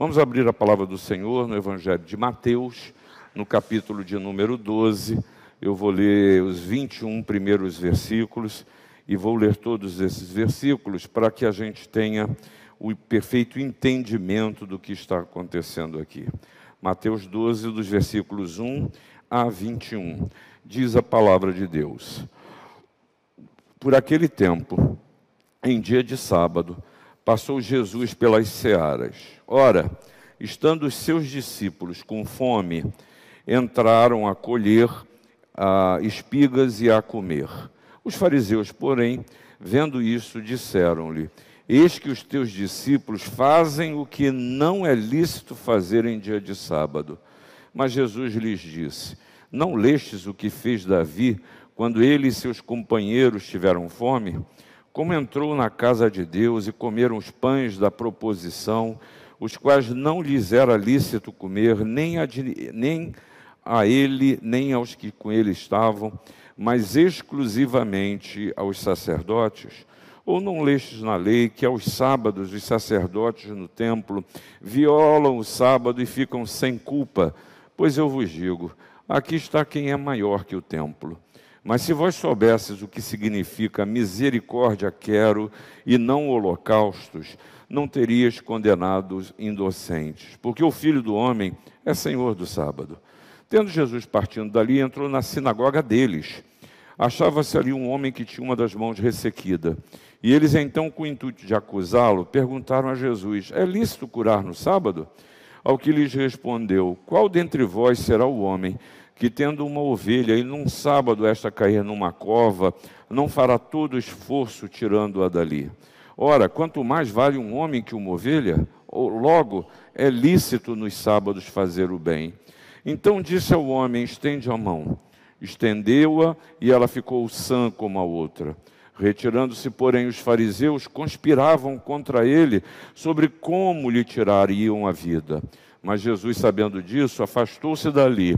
Vamos abrir a palavra do Senhor no Evangelho de Mateus, no capítulo de número 12. Eu vou ler os 21 primeiros versículos e vou ler todos esses versículos para que a gente tenha o perfeito entendimento do que está acontecendo aqui. Mateus 12, dos versículos 1 a 21. Diz a palavra de Deus. Por aquele tempo, em dia de sábado, passou Jesus pelas searas. Ora, estando os seus discípulos com fome, entraram a colher a espigas e a comer. Os fariseus, porém, vendo isso, disseram-lhe: Eis que os teus discípulos fazem o que não é lícito fazer em dia de sábado. Mas Jesus lhes disse: Não lestes o que fez Davi quando ele e seus companheiros tiveram fome? Como entrou na casa de Deus e comeram os pães da proposição, os quais não lhes era lícito comer, nem a, nem a ele, nem aos que com ele estavam, mas exclusivamente aos sacerdotes? Ou não lestes na lei que aos sábados os sacerdotes no templo violam o sábado e ficam sem culpa? Pois eu vos digo: aqui está quem é maior que o templo. Mas se vós soubesses o que significa misericórdia quero e não holocaustos, não terias condenados indocentes, porque o filho do homem é senhor do sábado. Tendo Jesus partindo dali, entrou na sinagoga deles. Achava-se ali um homem que tinha uma das mãos ressequida. E eles, então, com o intuito de acusá-lo, perguntaram a Jesus: É lícito curar no sábado? Ao que lhes respondeu: Qual dentre vós será o homem que tendo uma ovelha e num sábado esta cair numa cova, não fará todo o esforço tirando-a dali. Ora, quanto mais vale um homem que uma ovelha, logo é lícito nos sábados fazer o bem. Então disse ao homem: estende a mão. Estendeu-a e ela ficou sã como a outra. Retirando-se, porém, os fariseus conspiravam contra ele sobre como lhe tirariam a vida. Mas Jesus, sabendo disso, afastou-se dali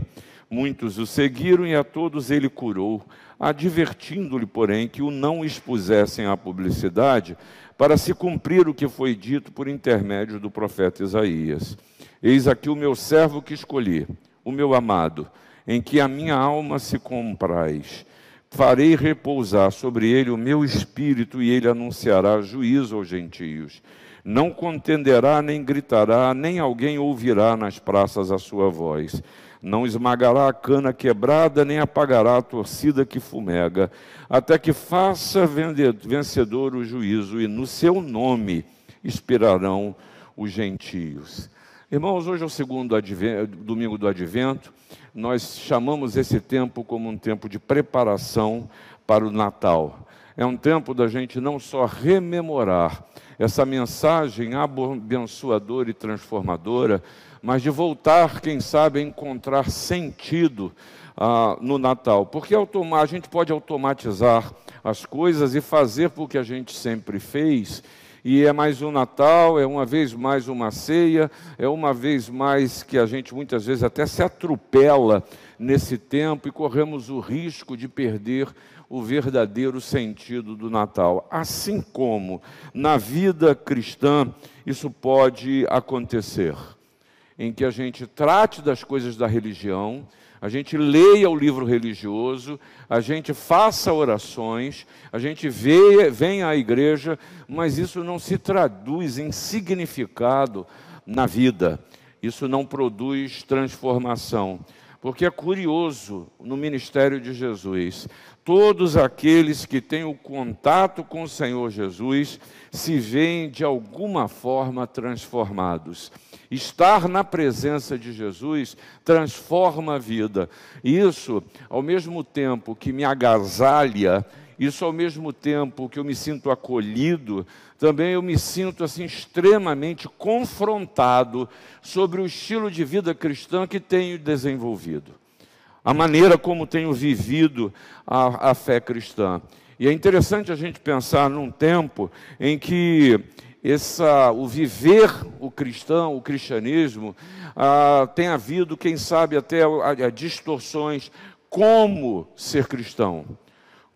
Muitos o seguiram e a todos ele curou, advertindo-lhe, porém, que o não expusessem à publicidade, para se cumprir o que foi dito por intermédio do profeta Isaías. Eis aqui o meu servo que escolhi, o meu amado, em que a minha alma se compraz. Farei repousar sobre ele o meu espírito e ele anunciará juízo aos gentios. Não contenderá, nem gritará, nem alguém ouvirá nas praças a sua voz não esmagará a cana quebrada, nem apagará a torcida que fumega, até que faça vencedor o juízo, e no seu nome esperarão os gentios. Irmãos, hoje é o segundo domingo do advento, nós chamamos esse tempo como um tempo de preparação para o Natal. É um tempo da gente não só rememorar essa mensagem abençoadora e transformadora, mas de voltar, quem sabe, a encontrar sentido ah, no Natal. Porque a gente pode automatizar as coisas e fazer o que a gente sempre fez. E é mais um Natal, é uma vez mais uma ceia, é uma vez mais que a gente muitas vezes até se atropela nesse tempo e corremos o risco de perder o verdadeiro sentido do Natal. Assim como na vida cristã isso pode acontecer em que a gente trate das coisas da religião, a gente leia o livro religioso, a gente faça orações, a gente venha à igreja, mas isso não se traduz em significado na vida. Isso não produz transformação. Porque é curioso no ministério de Jesus, todos aqueles que têm o contato com o Senhor Jesus se veem de alguma forma transformados. Estar na presença de Jesus transforma a vida. Isso, ao mesmo tempo que me agasalha, isso ao mesmo tempo que eu me sinto acolhido, também eu me sinto assim extremamente confrontado sobre o estilo de vida cristã que tenho desenvolvido. A maneira como tenho vivido a, a fé cristã. E é interessante a gente pensar num tempo em que essa, o viver o cristão, o cristianismo, ah, tem havido, quem sabe, até a, a distorções. Como ser cristão?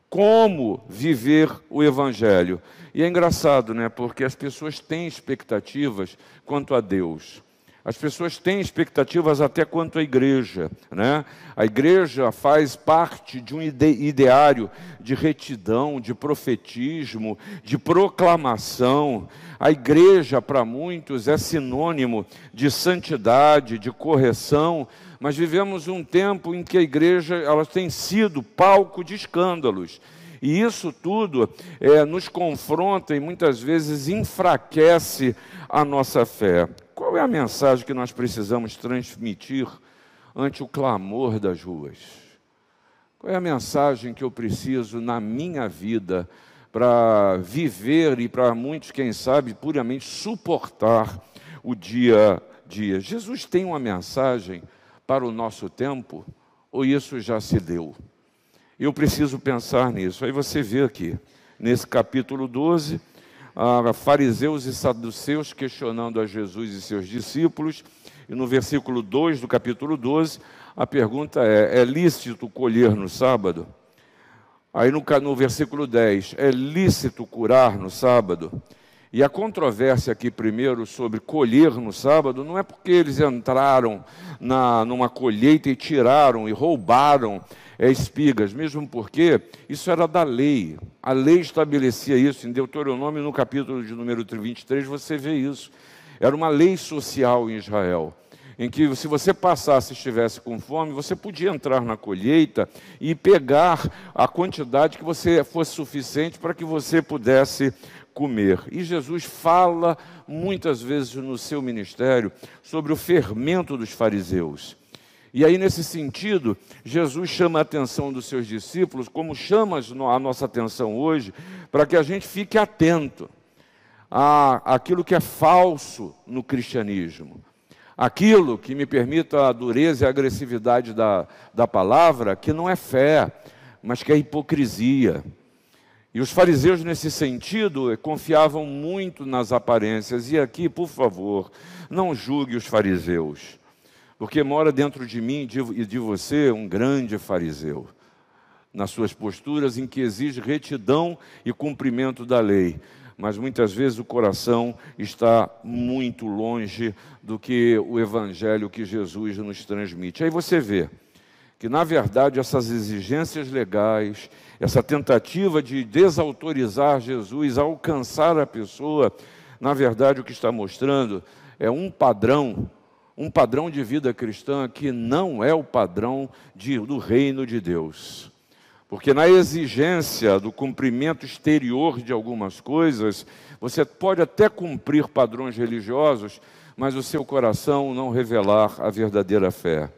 Como viver o evangelho? E é engraçado, né? Porque as pessoas têm expectativas quanto a Deus. As pessoas têm expectativas até quanto à igreja. Né? A igreja faz parte de um ide ideário de retidão, de profetismo, de proclamação. A igreja, para muitos, é sinônimo de santidade, de correção, mas vivemos um tempo em que a igreja ela tem sido palco de escândalos. E isso tudo é, nos confronta e muitas vezes enfraquece a nossa fé. Qual é a mensagem que nós precisamos transmitir ante o clamor das ruas? Qual é a mensagem que eu preciso na minha vida para viver e para muitos, quem sabe, puramente suportar o dia a dia? Jesus tem uma mensagem para o nosso tempo ou isso já se deu? Eu preciso pensar nisso. Aí você vê aqui, nesse capítulo 12, ah, fariseus e saduceus questionando a Jesus e seus discípulos. E no versículo 2 do capítulo 12, a pergunta é: é lícito colher no sábado? Aí no, no versículo 10, é lícito curar no sábado? E a controvérsia aqui, primeiro, sobre colher no sábado, não é porque eles entraram na, numa colheita e tiraram e roubaram é, espigas, mesmo porque isso era da lei. A lei estabelecia isso. Em Deuteronômio, no capítulo de número 23, você vê isso. Era uma lei social em Israel em que se você passasse e estivesse com fome, você podia entrar na colheita e pegar a quantidade que você fosse suficiente para que você pudesse comer. E Jesus fala muitas vezes no seu ministério sobre o fermento dos fariseus. E aí, nesse sentido, Jesus chama a atenção dos seus discípulos, como chama a nossa atenção hoje, para que a gente fique atento a aquilo que é falso no cristianismo. Aquilo que me permita a dureza e a agressividade da, da palavra, que não é fé, mas que é hipocrisia. E os fariseus, nesse sentido, confiavam muito nas aparências. E aqui, por favor, não julgue os fariseus porque mora dentro de mim e de você um grande fariseu, nas suas posturas em que exige retidão e cumprimento da lei, mas muitas vezes o coração está muito longe do que o evangelho que Jesus nos transmite. Aí você vê que, na verdade, essas exigências legais, essa tentativa de desautorizar Jesus, alcançar a pessoa, na verdade, o que está mostrando é um padrão um padrão de vida cristã que não é o padrão de, do reino de Deus. Porque na exigência do cumprimento exterior de algumas coisas, você pode até cumprir padrões religiosos, mas o seu coração não revelar a verdadeira fé.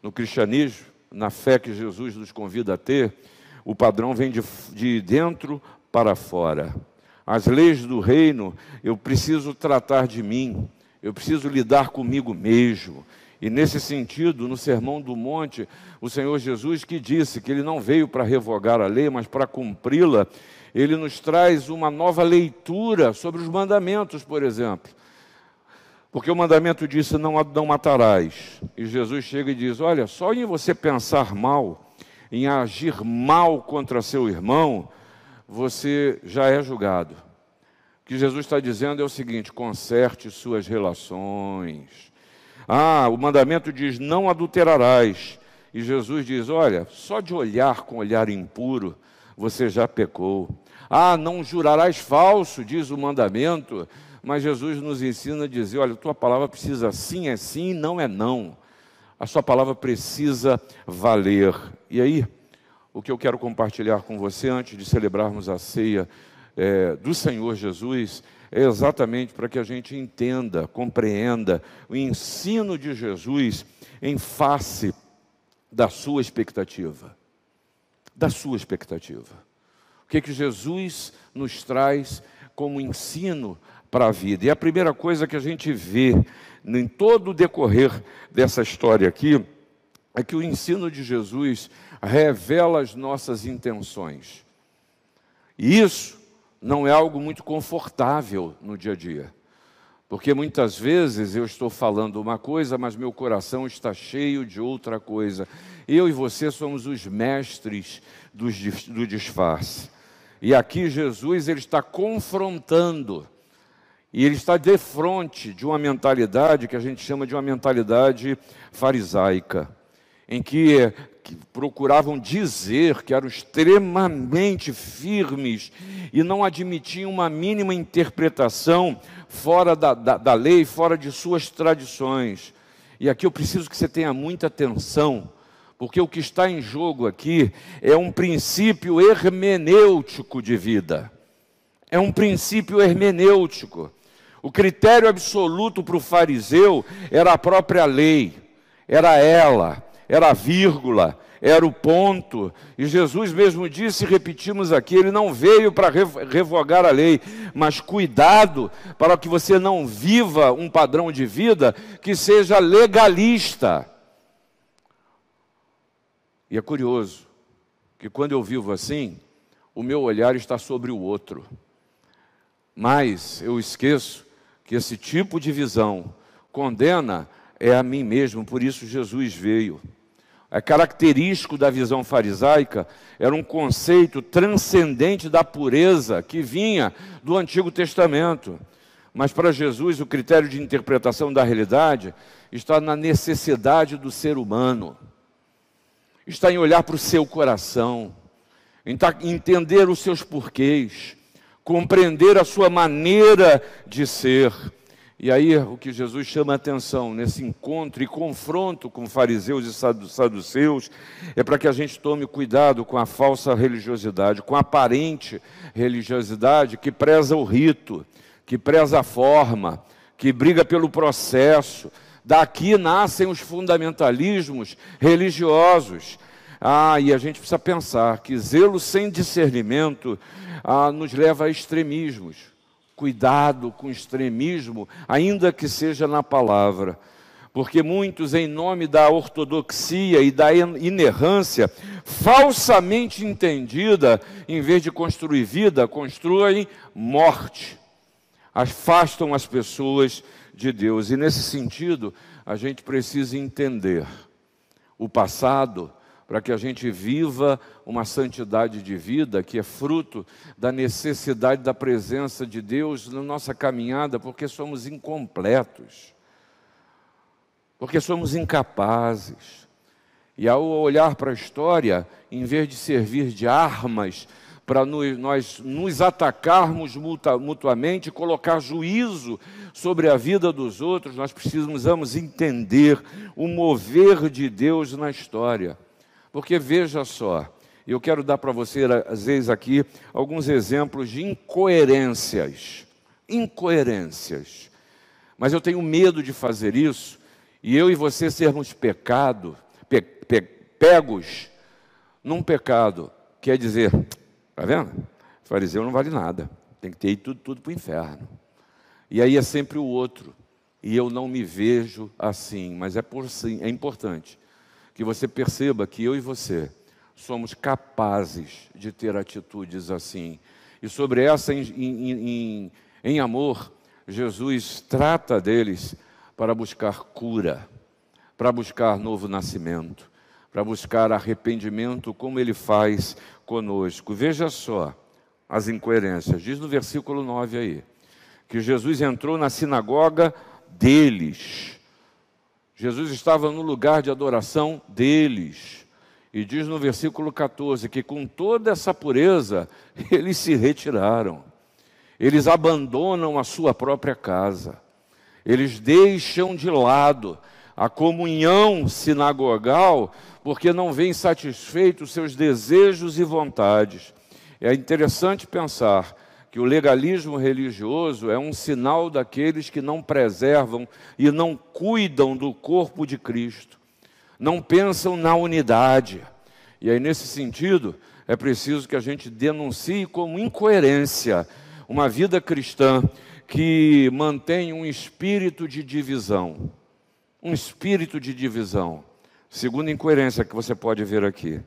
No cristianismo, na fé que Jesus nos convida a ter, o padrão vem de, de dentro para fora. As leis do reino, eu preciso tratar de mim, eu preciso lidar comigo mesmo. E nesse sentido, no Sermão do Monte, o Senhor Jesus que disse que ele não veio para revogar a lei, mas para cumpri-la, ele nos traz uma nova leitura sobre os mandamentos, por exemplo. Porque o mandamento disse: não, não matarás. E Jesus chega e diz: Olha, só em você pensar mal, em agir mal contra seu irmão, você já é julgado que Jesus está dizendo é o seguinte: conserte suas relações. Ah, o mandamento diz: não adulterarás. E Jesus diz: olha, só de olhar com olhar impuro, você já pecou. Ah, não jurarás falso, diz o mandamento. Mas Jesus nos ensina a dizer: olha, tua palavra precisa sim é sim, não é não. A sua palavra precisa valer. E aí, o que eu quero compartilhar com você antes de celebrarmos a ceia é, do Senhor Jesus é exatamente para que a gente entenda, compreenda o ensino de Jesus em face da sua expectativa. Da sua expectativa. O que, é que Jesus nos traz como ensino para a vida? E a primeira coisa que a gente vê em todo o decorrer dessa história aqui é que o ensino de Jesus revela as nossas intenções. E isso não é algo muito confortável no dia a dia. Porque muitas vezes eu estou falando uma coisa, mas meu coração está cheio de outra coisa. Eu e você somos os mestres do disfarce. E aqui Jesus ele está confrontando. E ele está de frente de uma mentalidade que a gente chama de uma mentalidade farisaica, em que, que procuravam dizer que eram extremamente firmes e não admitiam uma mínima interpretação fora da, da, da lei, fora de suas tradições. E aqui eu preciso que você tenha muita atenção, porque o que está em jogo aqui é um princípio hermenêutico de vida. É um princípio hermenêutico. O critério absoluto para o fariseu era a própria lei, era ela, era a vírgula, era o ponto. E Jesus mesmo disse, repetimos aqui, ele não veio para revogar a lei, mas cuidado para que você não viva um padrão de vida que seja legalista. E é curioso que quando eu vivo assim, o meu olhar está sobre o outro. Mas eu esqueço que esse tipo de visão condena é a mim mesmo, por isso Jesus veio. É característico da visão farisaica era um conceito transcendente da pureza que vinha do Antigo Testamento. Mas para Jesus, o critério de interpretação da realidade está na necessidade do ser humano, está em olhar para o seu coração, em entender os seus porquês, compreender a sua maneira de ser. E aí o que Jesus chama a atenção nesse encontro e confronto com fariseus e saduceus é para que a gente tome cuidado com a falsa religiosidade, com a aparente religiosidade que preza o rito, que preza a forma, que briga pelo processo. Daqui nascem os fundamentalismos religiosos. Ah, e a gente precisa pensar que zelo sem discernimento ah, nos leva a extremismos. Cuidado com extremismo, ainda que seja na palavra, porque muitos, em nome da ortodoxia e da inerrância, falsamente entendida, em vez de construir vida, constroem morte, afastam as pessoas de Deus. E nesse sentido, a gente precisa entender o passado para que a gente viva uma santidade de vida que é fruto da necessidade da presença de Deus na nossa caminhada, porque somos incompletos, porque somos incapazes. E ao olhar para a história, em vez de servir de armas para nós nos atacarmos mutuamente, colocar juízo sobre a vida dos outros, nós precisamos entender o mover de Deus na história. Porque veja só, eu quero dar para você, às vezes, aqui, alguns exemplos de incoerências. Incoerências. Mas eu tenho medo de fazer isso, e eu e você sermos pecado, pe, pe, pegos num pecado. Quer dizer, está vendo? Fariseu não vale nada. Tem que ter ido tudo, tudo para o inferno. E aí é sempre o outro. E eu não me vejo assim, mas é, por, sim, é importante que você perceba que eu e você somos capazes de ter atitudes assim. E sobre essa, em, em, em, amor, Jesus trata deles para buscar cura, para buscar novo nascimento, para buscar arrependimento, como ele faz conosco. Veja só as incoerências. Diz no versículo 9 aí, que Jesus entrou na sinagoga deles Jesus estava no lugar de adoração deles. E diz no versículo 14 que com toda essa pureza, eles se retiraram. Eles abandonam a sua própria casa. Eles deixam de lado a comunhão sinagogal, porque não vêm satisfeitos seus desejos e vontades. É interessante pensar que o legalismo religioso é um sinal daqueles que não preservam e não cuidam do corpo de Cristo, não pensam na unidade. E aí, nesse sentido, é preciso que a gente denuncie como incoerência uma vida cristã que mantém um espírito de divisão. Um espírito de divisão. Segunda incoerência que você pode ver aqui.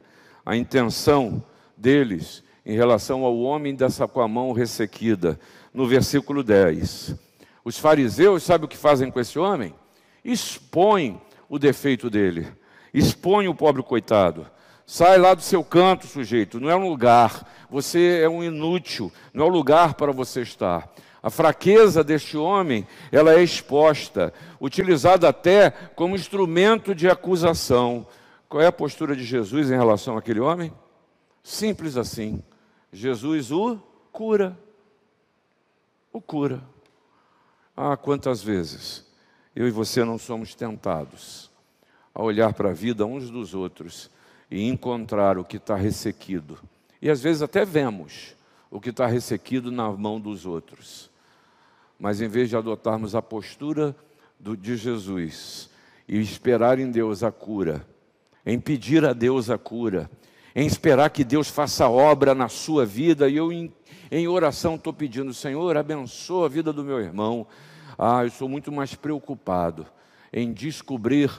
A intenção deles em relação ao homem dessa com a mão ressequida, no versículo 10. Os fariseus, sabe o que fazem com esse homem? Expõem o defeito dele, expõem o pobre coitado. Sai lá do seu canto, sujeito, não é um lugar, você é um inútil, não é um lugar para você estar. A fraqueza deste homem, ela é exposta, utilizada até como instrumento de acusação. Qual é a postura de Jesus em relação àquele homem? Simples assim. Jesus o cura. O cura. Ah, quantas vezes eu e você não somos tentados a olhar para a vida uns dos outros e encontrar o que está ressequido. E às vezes até vemos o que está ressequido na mão dos outros. Mas em vez de adotarmos a postura do, de Jesus e esperar em Deus a cura, em pedir a Deus a cura, em esperar que Deus faça obra na sua vida, e eu em, em oração estou pedindo, Senhor, abençoa a vida do meu irmão. Ah, eu sou muito mais preocupado em descobrir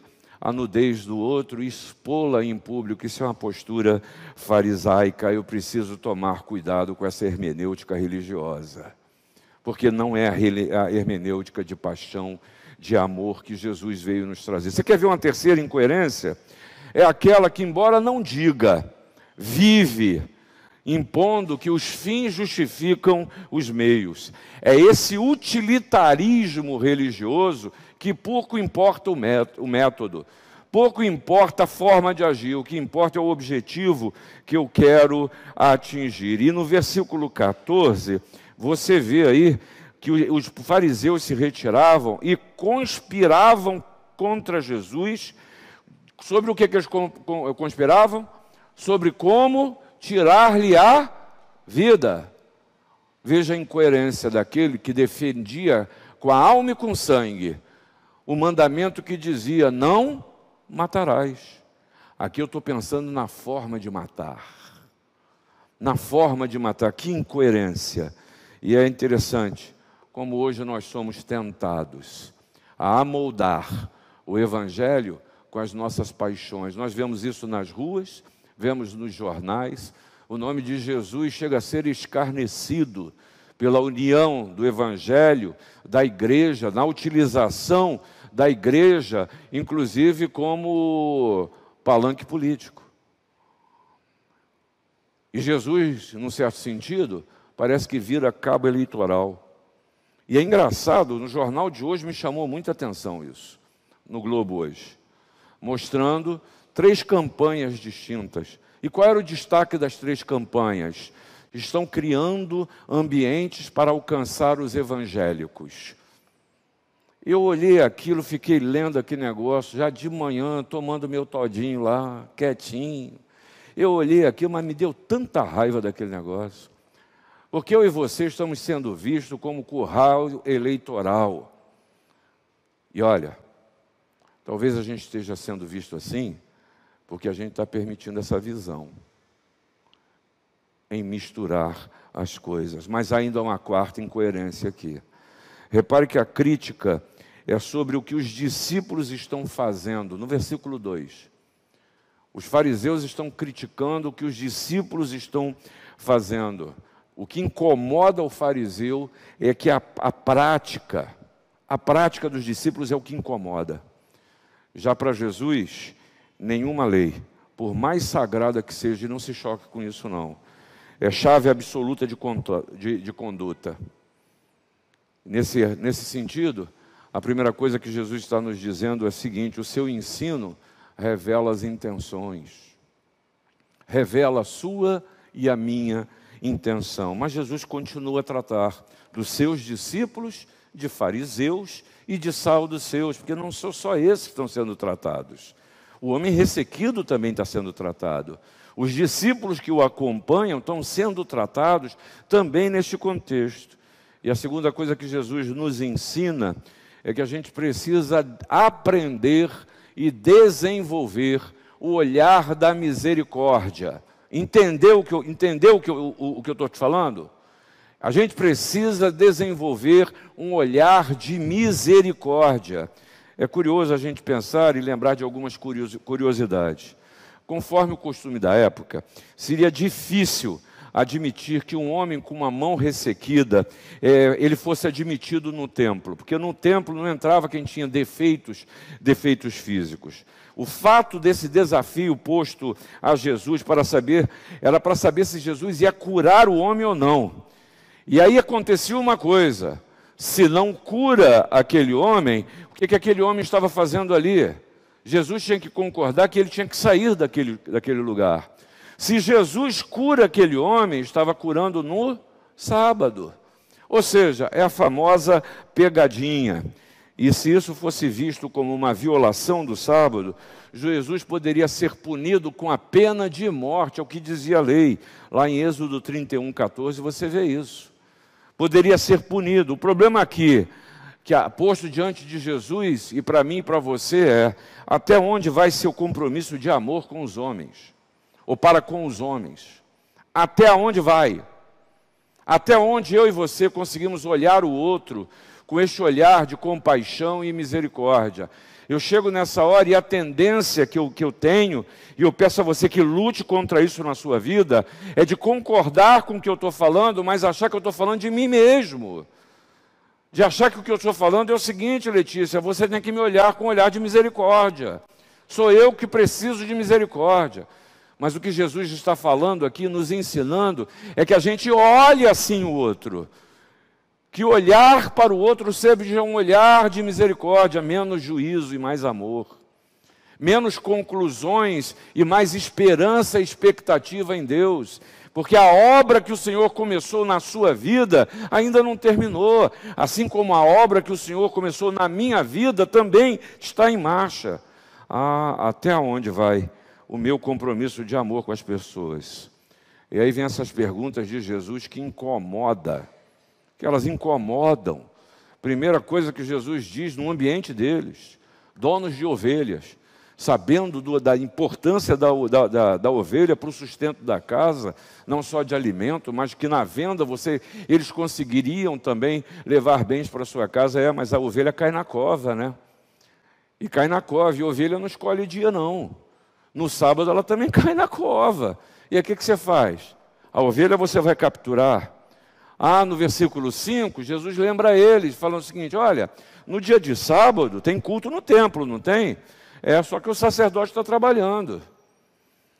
a nudez do outro e expô-la em público. Isso é uma postura farisaica. Eu preciso tomar cuidado com essa hermenêutica religiosa, porque não é a hermenêutica de paixão, de amor que Jesus veio nos trazer. Você quer ver uma terceira incoerência? É aquela que, embora não diga, vive impondo que os fins justificam os meios. É esse utilitarismo religioso que pouco importa o método, pouco importa a forma de agir, o que importa é o objetivo que eu quero atingir. E no versículo 14, você vê aí que os fariseus se retiravam e conspiravam contra Jesus. Sobre o que, que eles conspiravam? Sobre como tirar-lhe a vida. Veja a incoerência daquele que defendia com a alma e com sangue o mandamento que dizia: não matarás. Aqui eu estou pensando na forma de matar. Na forma de matar, que incoerência. E é interessante como hoje nós somos tentados a amoldar o Evangelho com as nossas paixões. Nós vemos isso nas ruas, vemos nos jornais. O nome de Jesus chega a ser escarnecido pela união do Evangelho, da igreja, na utilização da igreja, inclusive como palanque político. E Jesus, num certo sentido, parece que vira cabo eleitoral. E é engraçado, no jornal de hoje me chamou muita atenção isso, no Globo hoje, mostrando três campanhas distintas. E qual era o destaque das três campanhas? Estão criando ambientes para alcançar os evangélicos. Eu olhei aquilo, fiquei lendo aquele negócio, já de manhã, tomando meu todinho lá, quietinho. Eu olhei aquilo, mas me deu tanta raiva daquele negócio. Porque eu e você estamos sendo vistos como curral eleitoral. E olha, talvez a gente esteja sendo visto assim, porque a gente está permitindo essa visão em misturar as coisas. Mas ainda há uma quarta incoerência aqui. Repare que a crítica é sobre o que os discípulos estão fazendo. No versículo 2. Os fariseus estão criticando o que os discípulos estão fazendo. O que incomoda o fariseu é que a, a prática, a prática dos discípulos é o que incomoda. Já para Jesus, nenhuma lei, por mais sagrada que seja, não se choque com isso não. É chave absoluta de, de, de conduta. Nesse, nesse sentido, a primeira coisa que Jesus está nos dizendo é a seguinte: o seu ensino revela as intenções, revela a sua e a minha intenção. Mas Jesus continua a tratar dos seus discípulos, de fariseus e de seus, porque não são só esses que estão sendo tratados. O homem ressequido também está sendo tratado. Os discípulos que o acompanham estão sendo tratados também neste contexto. E a segunda coisa que Jesus nos ensina é que a gente precisa aprender e desenvolver o olhar da misericórdia. Entendeu o que eu, entendeu o que eu, o, o que eu estou te falando? A gente precisa desenvolver um olhar de misericórdia. É curioso a gente pensar e lembrar de algumas curiosidades. Conforme o costume da época, seria difícil admitir que um homem com uma mão ressequida, é, ele fosse admitido no templo, porque no templo não entrava quem tinha defeitos, defeitos físicos. O fato desse desafio posto a Jesus para saber, era para saber se Jesus ia curar o homem ou não. E aí acontecia uma coisa: se não cura aquele homem, o que, que aquele homem estava fazendo ali? Jesus tinha que concordar que ele tinha que sair daquele, daquele lugar. Se Jesus cura aquele homem, estava curando no sábado. Ou seja, é a famosa pegadinha. E se isso fosse visto como uma violação do sábado, Jesus poderia ser punido com a pena de morte, é o que dizia a lei. Lá em Êxodo 31, 14, você vê isso. Poderia ser punido. O problema aqui, que é posto diante de Jesus, e para mim e para você, é até onde vai seu compromisso de amor com os homens, ou para com os homens. Até onde vai? Até onde eu e você conseguimos olhar o outro com este olhar de compaixão e misericórdia. Eu chego nessa hora e a tendência que eu, que eu tenho, e eu peço a você que lute contra isso na sua vida, é de concordar com o que eu estou falando, mas achar que eu estou falando de mim mesmo. De achar que o que eu estou falando é o seguinte, Letícia, você tem que me olhar com um olhar de misericórdia. Sou eu que preciso de misericórdia. Mas o que Jesus está falando aqui, nos ensinando, é que a gente olhe assim o outro. Que olhar para o outro seja um olhar de misericórdia, menos juízo e mais amor. Menos conclusões e mais esperança e expectativa em Deus. Porque a obra que o Senhor começou na sua vida ainda não terminou. Assim como a obra que o Senhor começou na minha vida também está em marcha. Ah, até onde vai? o meu compromisso de amor com as pessoas. E aí vem essas perguntas de Jesus que incomoda, que elas incomodam. Primeira coisa que Jesus diz no ambiente deles, donos de ovelhas, sabendo do, da importância da, da, da, da ovelha para o sustento da casa, não só de alimento, mas que na venda você, eles conseguiriam também levar bens para sua casa. É, mas a ovelha cai na cova, né? E cai na cova, e a ovelha não escolhe dia, não. No sábado ela também cai na cova. E aí o que, que você faz? A ovelha você vai capturar. Ah, no versículo 5, Jesus lembra eles, falando o seguinte: olha, no dia de sábado tem culto no templo, não tem? É, só que o sacerdote está trabalhando.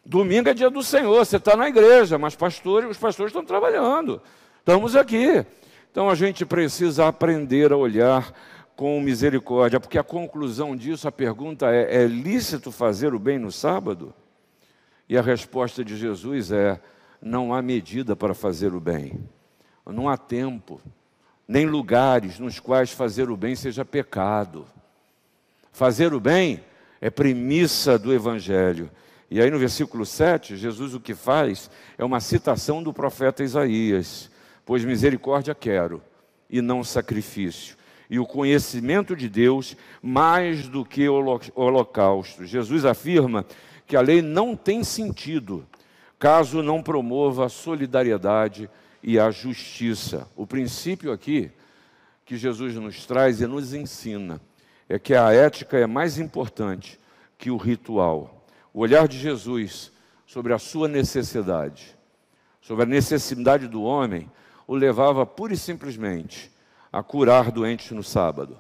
Domingo é dia do Senhor, você está na igreja, mas pastores, os pastores estão trabalhando. Estamos aqui. Então a gente precisa aprender a olhar com misericórdia, porque a conclusão disso, a pergunta é: é lícito fazer o bem no sábado? E a resposta de Jesus é: não há medida para fazer o bem, não há tempo, nem lugares nos quais fazer o bem seja pecado. Fazer o bem é premissa do Evangelho. E aí no versículo 7, Jesus o que faz é uma citação do profeta Isaías: Pois misericórdia quero e não sacrifício e o conhecimento de Deus mais do que o holocausto. Jesus afirma que a lei não tem sentido caso não promova a solidariedade e a justiça. O princípio aqui que Jesus nos traz e nos ensina é que a ética é mais importante que o ritual. O olhar de Jesus sobre a sua necessidade, sobre a necessidade do homem, o levava pura e simplesmente a curar doentes no sábado,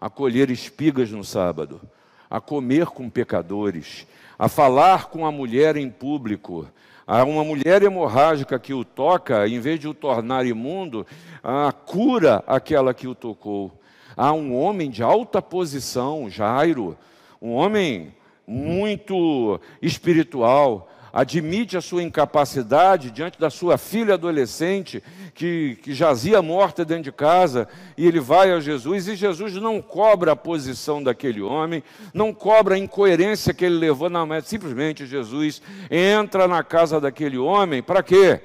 a colher espigas no sábado, a comer com pecadores, a falar com a mulher em público, a uma mulher hemorrágica que o toca, em vez de o tornar imundo, a cura aquela que o tocou. Há um homem de alta posição, Jairo, um homem muito espiritual, admite a sua incapacidade diante da sua filha adolescente, que, que jazia morta dentro de casa, e ele vai a Jesus, e Jesus não cobra a posição daquele homem, não cobra a incoerência que ele levou na mão, simplesmente Jesus entra na casa daquele homem, para quê?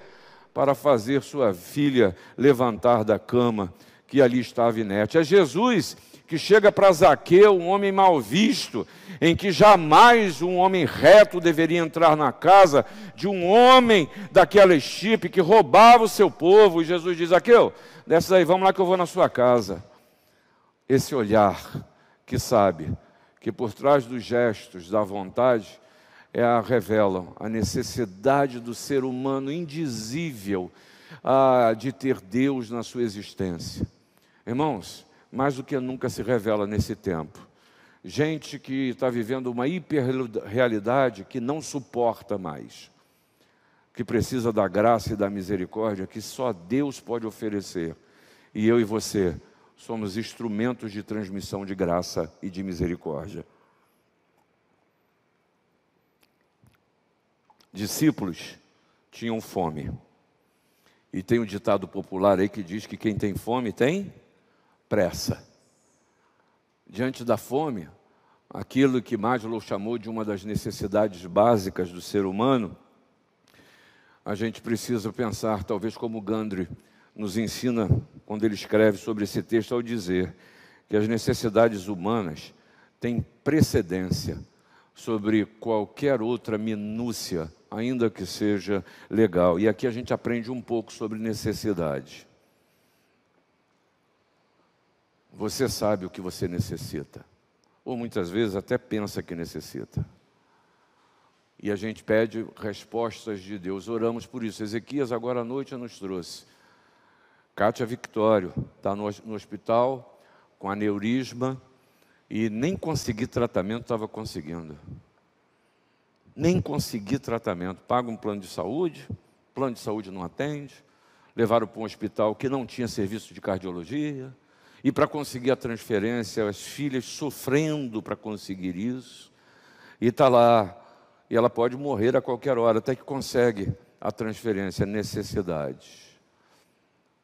Para fazer sua filha levantar da cama que ali estava inerte. É Jesus que chega para Zaqueu, um homem mal visto, em que jamais um homem reto deveria entrar na casa de um homem daquela estipe que roubava o seu povo. E Jesus diz: Zaqueu, desce aí, vamos lá que eu vou na sua casa. Esse olhar que sabe que por trás dos gestos da vontade é a a necessidade do ser humano indizível ah, de ter Deus na sua existência. Irmãos, mais do que nunca se revela nesse tempo. Gente que está vivendo uma hiperrealidade que não suporta mais. que precisa da graça e da misericórdia que só Deus pode oferecer. E eu e você somos instrumentos de transmissão de graça e de misericórdia. Discípulos tinham fome. E tem um ditado popular aí que diz que quem tem fome tem pressa. Diante da fome, aquilo que Maslow chamou de uma das necessidades básicas do ser humano, a gente precisa pensar, talvez como Gandhi nos ensina quando ele escreve sobre esse texto, ao dizer que as necessidades humanas têm precedência sobre qualquer outra minúcia, ainda que seja legal. E aqui a gente aprende um pouco sobre necessidade. Você sabe o que você necessita, ou muitas vezes até pensa que necessita. E a gente pede respostas de Deus, oramos por isso. Ezequias, agora à noite, nos trouxe. Kátia Victório está no, no hospital com aneurisma e nem conseguir tratamento estava conseguindo. Nem conseguir tratamento. Paga um plano de saúde, plano de saúde não atende. Levaram para um hospital que não tinha serviço de cardiologia. E para conseguir a transferência, as filhas sofrendo para conseguir isso. E está lá. E ela pode morrer a qualquer hora, até que consegue a transferência, necessidade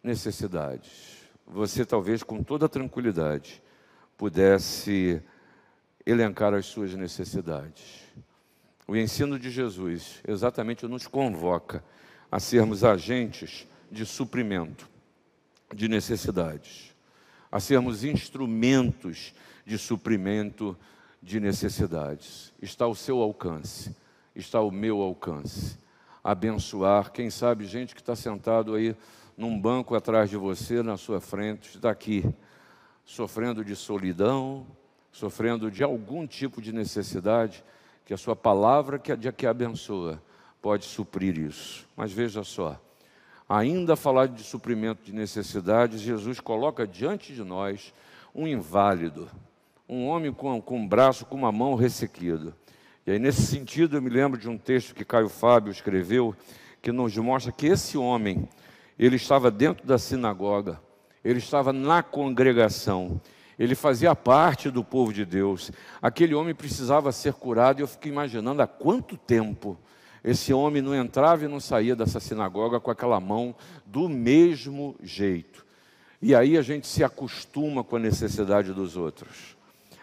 necessidades. Você talvez com toda tranquilidade pudesse elencar as suas necessidades. O ensino de Jesus exatamente nos convoca a sermos agentes de suprimento de necessidades, a sermos instrumentos de suprimento de necessidades. Está ao seu alcance, está ao meu alcance. Abençoar, quem sabe, gente que está sentado aí num banco atrás de você, na sua frente, está aqui, sofrendo de solidão, sofrendo de algum tipo de necessidade, que a sua palavra que, que abençoa pode suprir isso. Mas veja só, ainda falar de suprimento de necessidades, Jesus coloca diante de nós um inválido, um homem com, com um braço, com uma mão ressequido. E aí, nesse sentido, eu me lembro de um texto que Caio Fábio escreveu, que nos mostra que esse homem, ele estava dentro da sinagoga, ele estava na congregação, ele fazia parte do povo de Deus. Aquele homem precisava ser curado e eu fico imaginando há quanto tempo esse homem não entrava e não saía dessa sinagoga com aquela mão do mesmo jeito. E aí a gente se acostuma com a necessidade dos outros.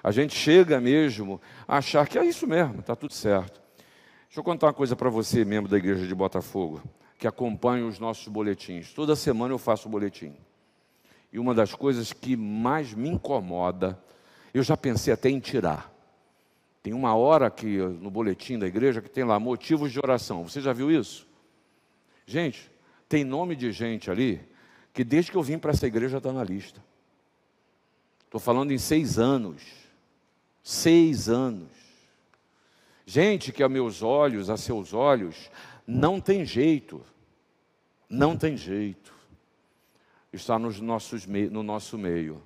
A gente chega mesmo a achar que é isso mesmo, está tudo certo. Deixa eu contar uma coisa para você, membro da igreja de Botafogo que acompanham os nossos boletins. Toda semana eu faço boletim. E uma das coisas que mais me incomoda, eu já pensei até em tirar. Tem uma hora aqui no boletim da igreja que tem lá motivos de oração. Você já viu isso? Gente, tem nome de gente ali que desde que eu vim para essa igreja está na lista. Estou falando em seis anos. Seis anos. Gente que a meus olhos, a seus olhos, não tem jeito. Não tem jeito. Está nos nossos, no nosso meio.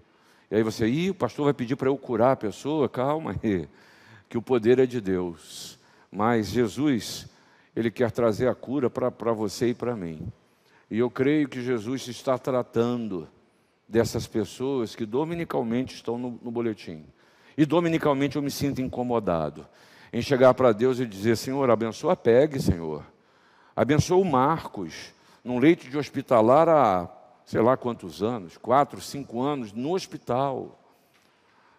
E aí você, Ih, o pastor vai pedir para eu curar a pessoa? Calma aí, que o poder é de Deus. Mas Jesus, Ele quer trazer a cura para você e para mim. E eu creio que Jesus está tratando dessas pessoas que dominicalmente estão no, no boletim. E dominicalmente eu me sinto incomodado em chegar para Deus e dizer: Senhor, abençoa, pegue, Senhor. Abençoa o Marcos, num leito de hospitalar há sei lá quantos anos, quatro, cinco anos, no hospital.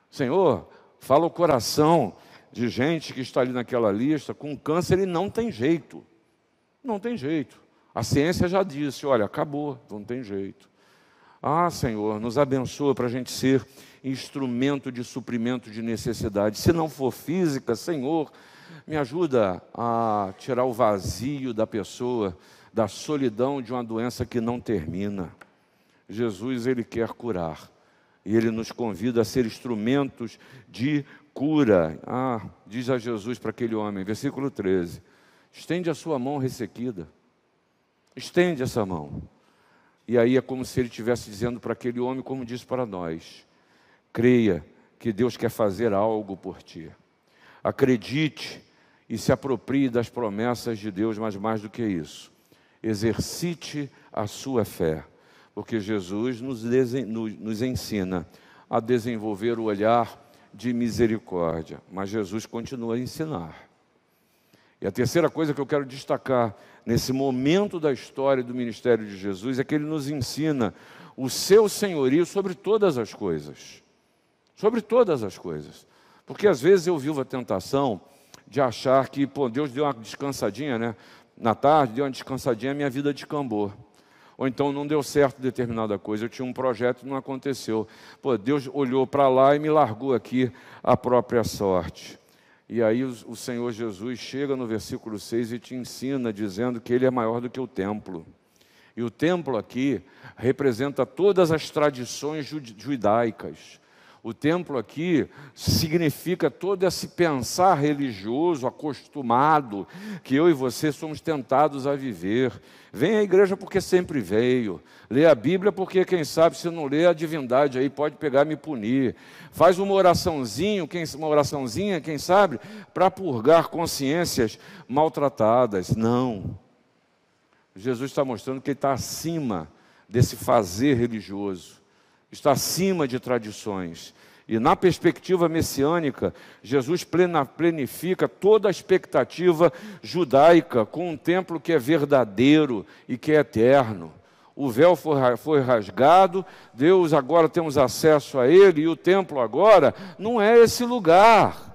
Senhor, fala o coração de gente que está ali naquela lista com câncer e não tem jeito. Não tem jeito. A ciência já disse: olha, acabou, não tem jeito. Ah, Senhor, nos abençoa para a gente ser instrumento de suprimento de necessidade. Se não for física, Senhor, me ajuda a tirar o vazio da pessoa, da solidão de uma doença que não termina. Jesus, ele quer curar. E ele nos convida a ser instrumentos de cura. Ah, diz a Jesus para aquele homem, versículo 13: estende a sua mão ressequida. Estende essa mão. E aí é como se ele estivesse dizendo para aquele homem, como diz para nós: creia que Deus quer fazer algo por ti. Acredite e se aproprie das promessas de Deus, mas mais do que isso, exercite a sua fé, porque Jesus nos, nos ensina a desenvolver o olhar de misericórdia, mas Jesus continua a ensinar. E a terceira coisa que eu quero destacar nesse momento da história do ministério de Jesus é que ele nos ensina o seu senhorio sobre todas as coisas. Sobre todas as coisas. Porque às vezes eu vivo a tentação de achar que, pô, Deus deu uma descansadinha, né? Na tarde, deu uma descansadinha, minha vida descambou. Ou então não deu certo determinada coisa, eu tinha um projeto e não aconteceu. Pô, Deus olhou para lá e me largou aqui a própria sorte. E aí o, Senhor Jesus chega no versículo 6 e te ensina, dizendo que ele é maior do que o templo. E o templo aqui representa todas as tradições judaicas. O templo aqui significa todo esse pensar religioso acostumado que eu e você somos tentados a viver. Vem à igreja porque sempre veio. Lê a Bíblia porque, quem sabe, se não lê a divindade aí pode pegar e me punir. Faz uma oraçãozinho, quem, uma oraçãozinha, quem sabe, para purgar consciências maltratadas. Não. Jesus está mostrando que ele está acima desse fazer religioso está acima de tradições. E na perspectiva messiânica, Jesus plena, plenifica toda a expectativa judaica com um templo que é verdadeiro e que é eterno. O véu foi, foi rasgado, Deus agora temos acesso a ele, e o templo agora não é esse lugar,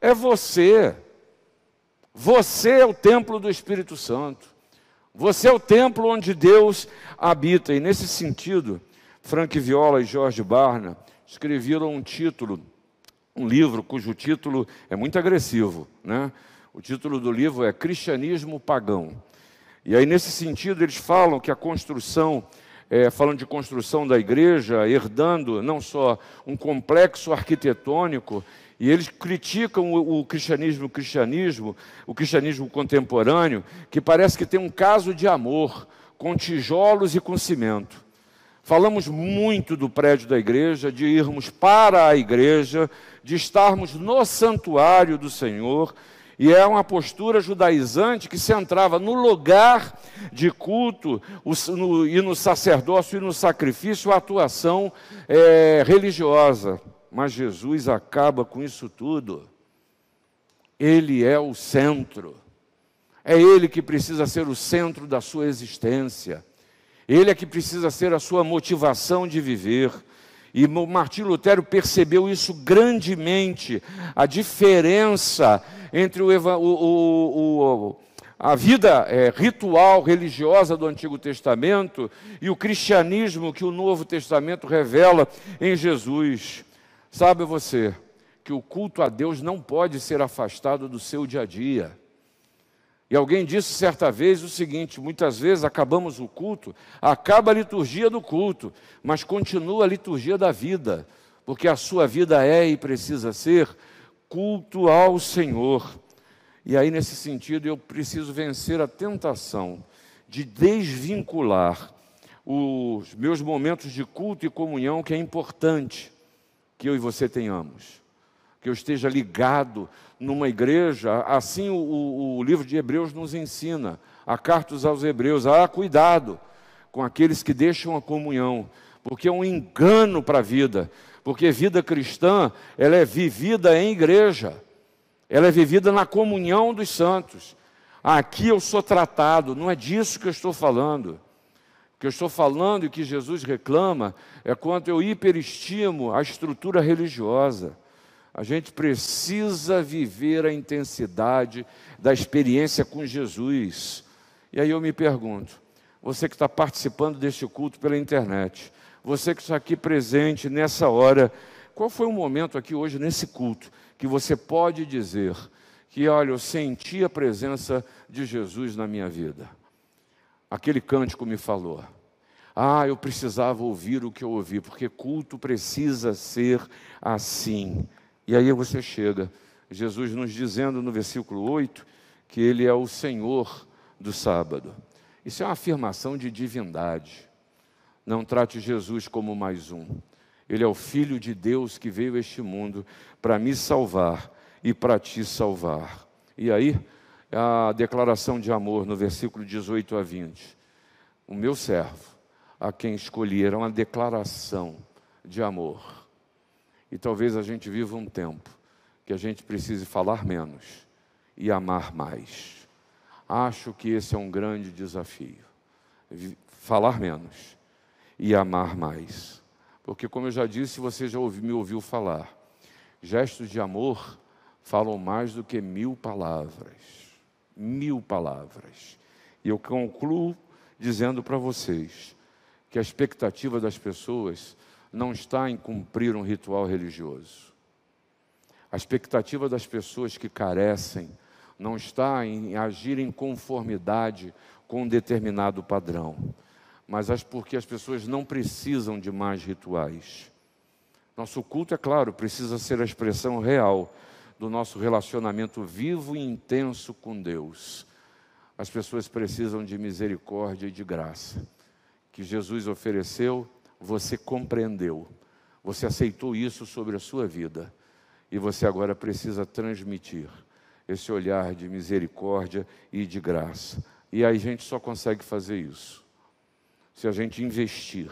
é você. Você é o templo do Espírito Santo. Você é o templo onde Deus habita. E nesse sentido, Frank Viola e Jorge Barna escreveram um título, um livro cujo título é muito agressivo, né? O título do livro é Cristianismo Pagão. E aí, nesse sentido, eles falam que a construção, é, falando de construção da igreja, herdando não só um complexo arquitetônico, e eles criticam o, o, cristianismo, o cristianismo, o cristianismo contemporâneo, que parece que tem um caso de amor com tijolos e com cimento. Falamos muito do prédio da igreja, de irmos para a igreja, de estarmos no santuário do Senhor, e é uma postura judaizante que centrava no lugar de culto e no sacerdócio e no sacrifício a atuação é, religiosa. Mas Jesus acaba com isso tudo. Ele é o centro. É Ele que precisa ser o centro da sua existência. Ele é que precisa ser a sua motivação de viver. E Martinho Lutero percebeu isso grandemente, a diferença entre o, o, o, a vida é, ritual, religiosa do Antigo Testamento e o cristianismo que o Novo Testamento revela em Jesus. Sabe você que o culto a Deus não pode ser afastado do seu dia a dia. E alguém disse certa vez o seguinte: muitas vezes acabamos o culto, acaba a liturgia do culto, mas continua a liturgia da vida, porque a sua vida é e precisa ser culto ao Senhor. E aí, nesse sentido, eu preciso vencer a tentação de desvincular os meus momentos de culto e comunhão, que é importante que eu e você tenhamos que eu esteja ligado numa igreja, assim o, o, o livro de Hebreus nos ensina, a cartas aos Hebreus, ah, cuidado com aqueles que deixam a comunhão, porque é um engano para a vida, porque vida cristã, ela é vivida em igreja, ela é vivida na comunhão dos santos. Aqui eu sou tratado, não é disso que eu estou falando. O que eu estou falando e que Jesus reclama é quanto eu hiperestimo a estrutura religiosa. A gente precisa viver a intensidade da experiência com Jesus. E aí eu me pergunto: você que está participando deste culto pela internet, você que está aqui presente nessa hora, qual foi o momento aqui hoje nesse culto que você pode dizer que, olha, eu senti a presença de Jesus na minha vida? Aquele cântico me falou. Ah, eu precisava ouvir o que eu ouvi, porque culto precisa ser assim. E aí você chega, Jesus nos dizendo no versículo 8 que Ele é o Senhor do sábado. Isso é uma afirmação de divindade. Não trate Jesus como mais um. Ele é o Filho de Deus que veio a este mundo para me salvar e para te salvar. E aí, a declaração de amor no versículo 18 a 20. O meu servo, a quem escolhi, era uma declaração de amor. E talvez a gente viva um tempo que a gente precise falar menos e amar mais. Acho que esse é um grande desafio. Falar menos e amar mais. Porque, como eu já disse, você já ouvi, me ouviu falar, gestos de amor falam mais do que mil palavras. Mil palavras. E eu concluo dizendo para vocês que a expectativa das pessoas não está em cumprir um ritual religioso. A expectativa das pessoas que carecem não está em agir em conformidade com um determinado padrão, mas porque as pessoas não precisam de mais rituais. Nosso culto, é claro, precisa ser a expressão real do nosso relacionamento vivo e intenso com Deus. As pessoas precisam de misericórdia e de graça. Que Jesus ofereceu, você compreendeu, você aceitou isso sobre a sua vida e você agora precisa transmitir esse olhar de misericórdia e de graça. E a gente só consegue fazer isso se a gente investir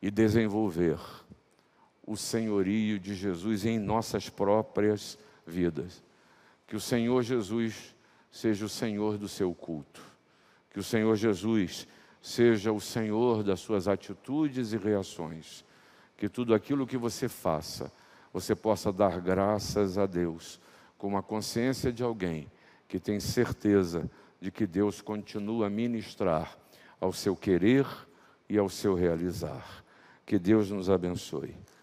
e desenvolver o senhorio de Jesus em nossas próprias vidas. Que o Senhor Jesus seja o Senhor do seu culto. Que o Senhor Jesus seja o Senhor das suas atitudes e reações. Que tudo aquilo que você faça, você possa dar graças a Deus com a consciência de alguém que tem certeza de que Deus continua a ministrar ao seu querer e ao seu realizar. Que Deus nos abençoe.